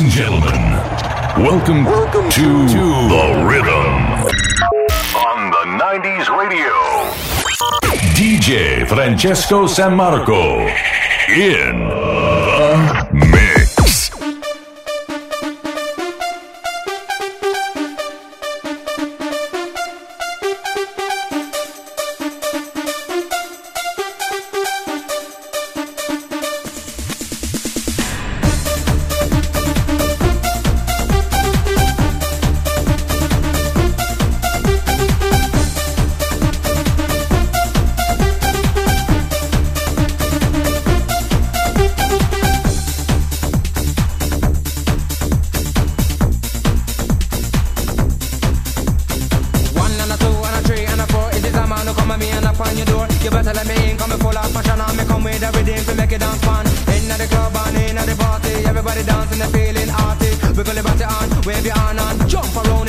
Ladies and gentlemen, welcome, welcome to, to, The Rhythm on the 90s radio. DJ Francesco Sammarco in make it dance fun. In the club and in the party, everybody dancing, and feeling arty. Wiggle your body on, wave your hand and jump around.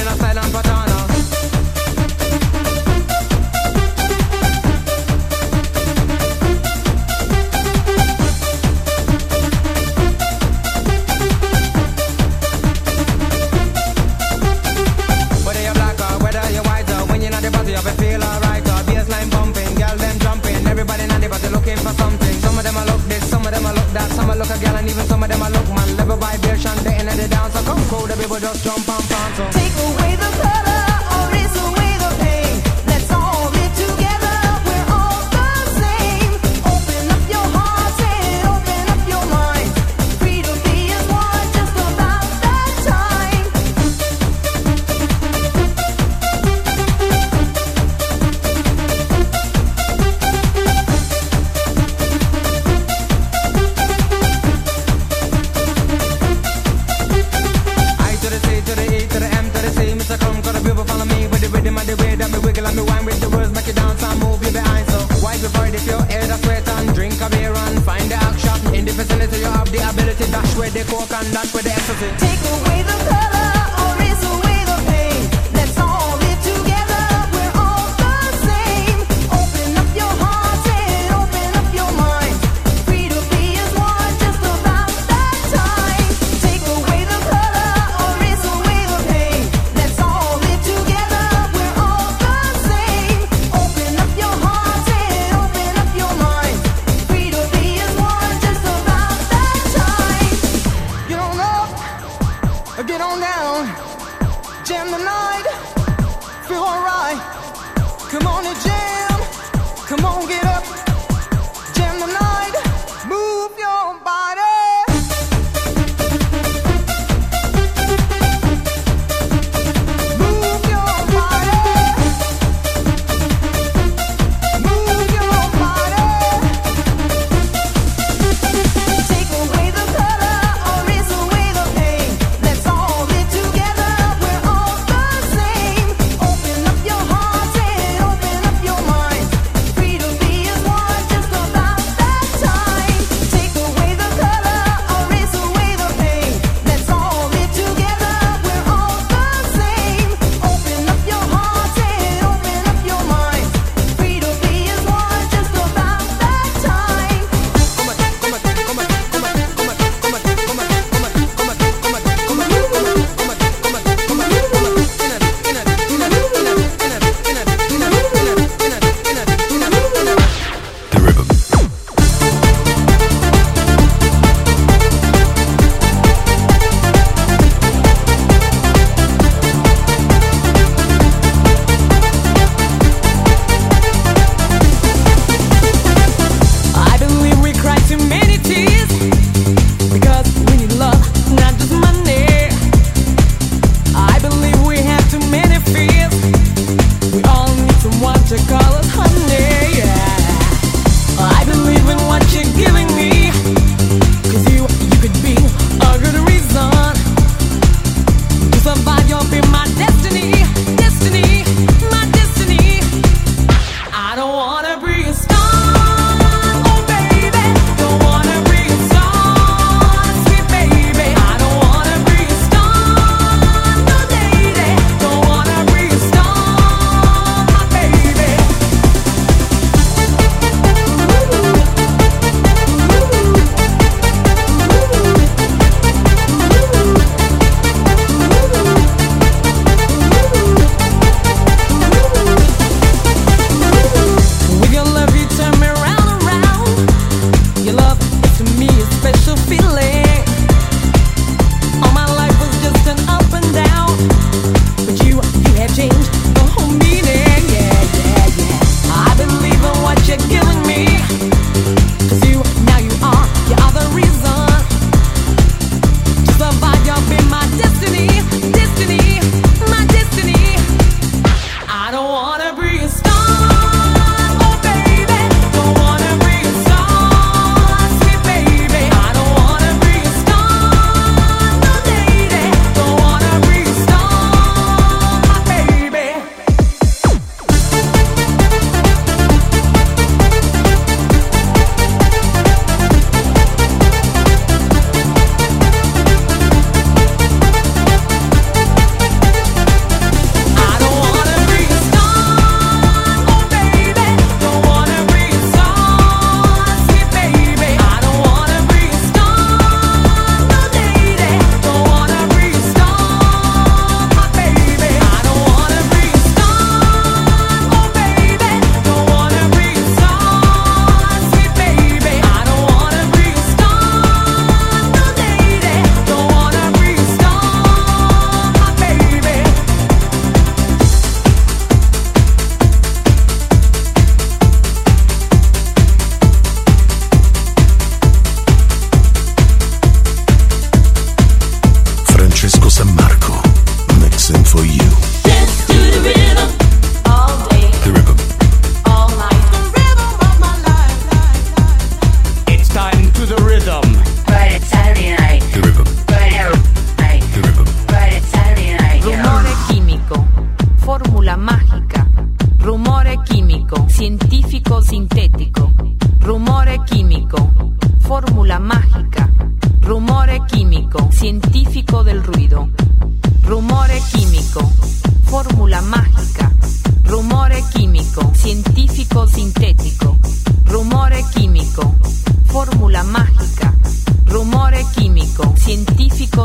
jump on on, jam the night, feel alright. Come on and jam, come on, get up.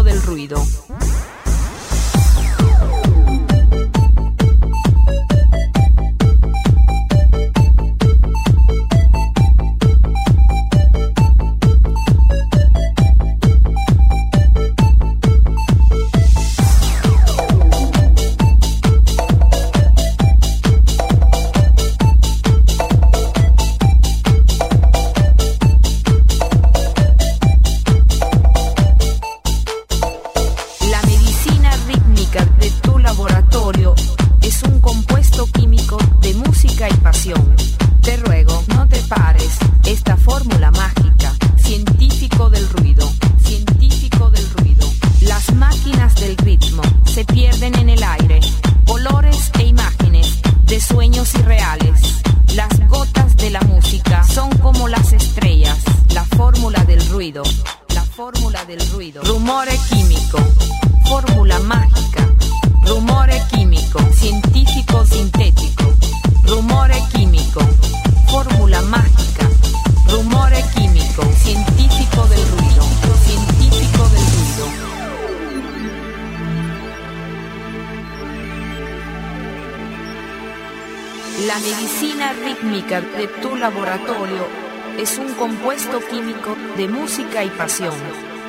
Del ruido.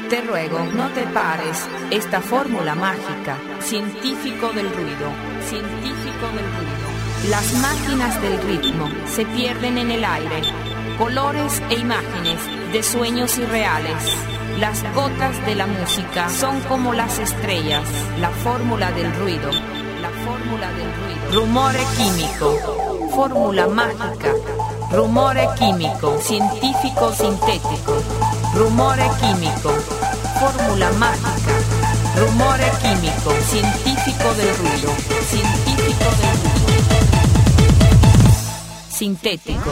Te ruego, no te pares. Esta fórmula mágica, científico del ruido, científico del ruido. Las máquinas del ritmo se pierden en el aire. Colores e imágenes de sueños irreales. Las gotas de la música son como las estrellas, la fórmula del ruido, la fórmula del ruido. Rumore químico, fórmula mágica, rumore químico, científico sintético. Rumore químico, fórmula mágica, rumore químico, científico del ruido, científico del ruido, sintético.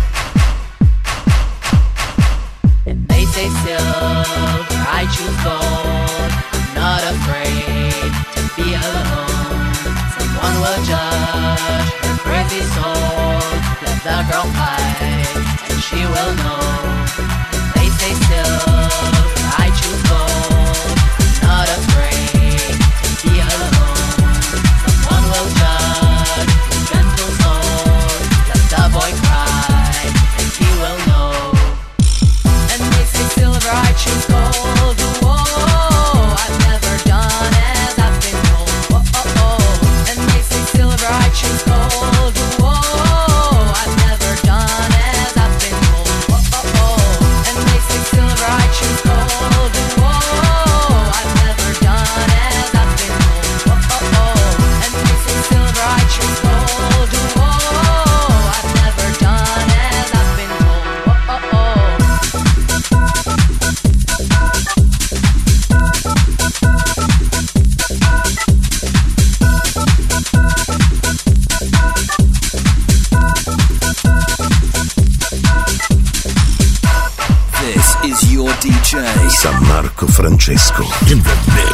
Stay still. I choose gold. I'm not afraid to be alone. Someone will judge her crazy soul. Let the girl fight, and she will know. In the mix.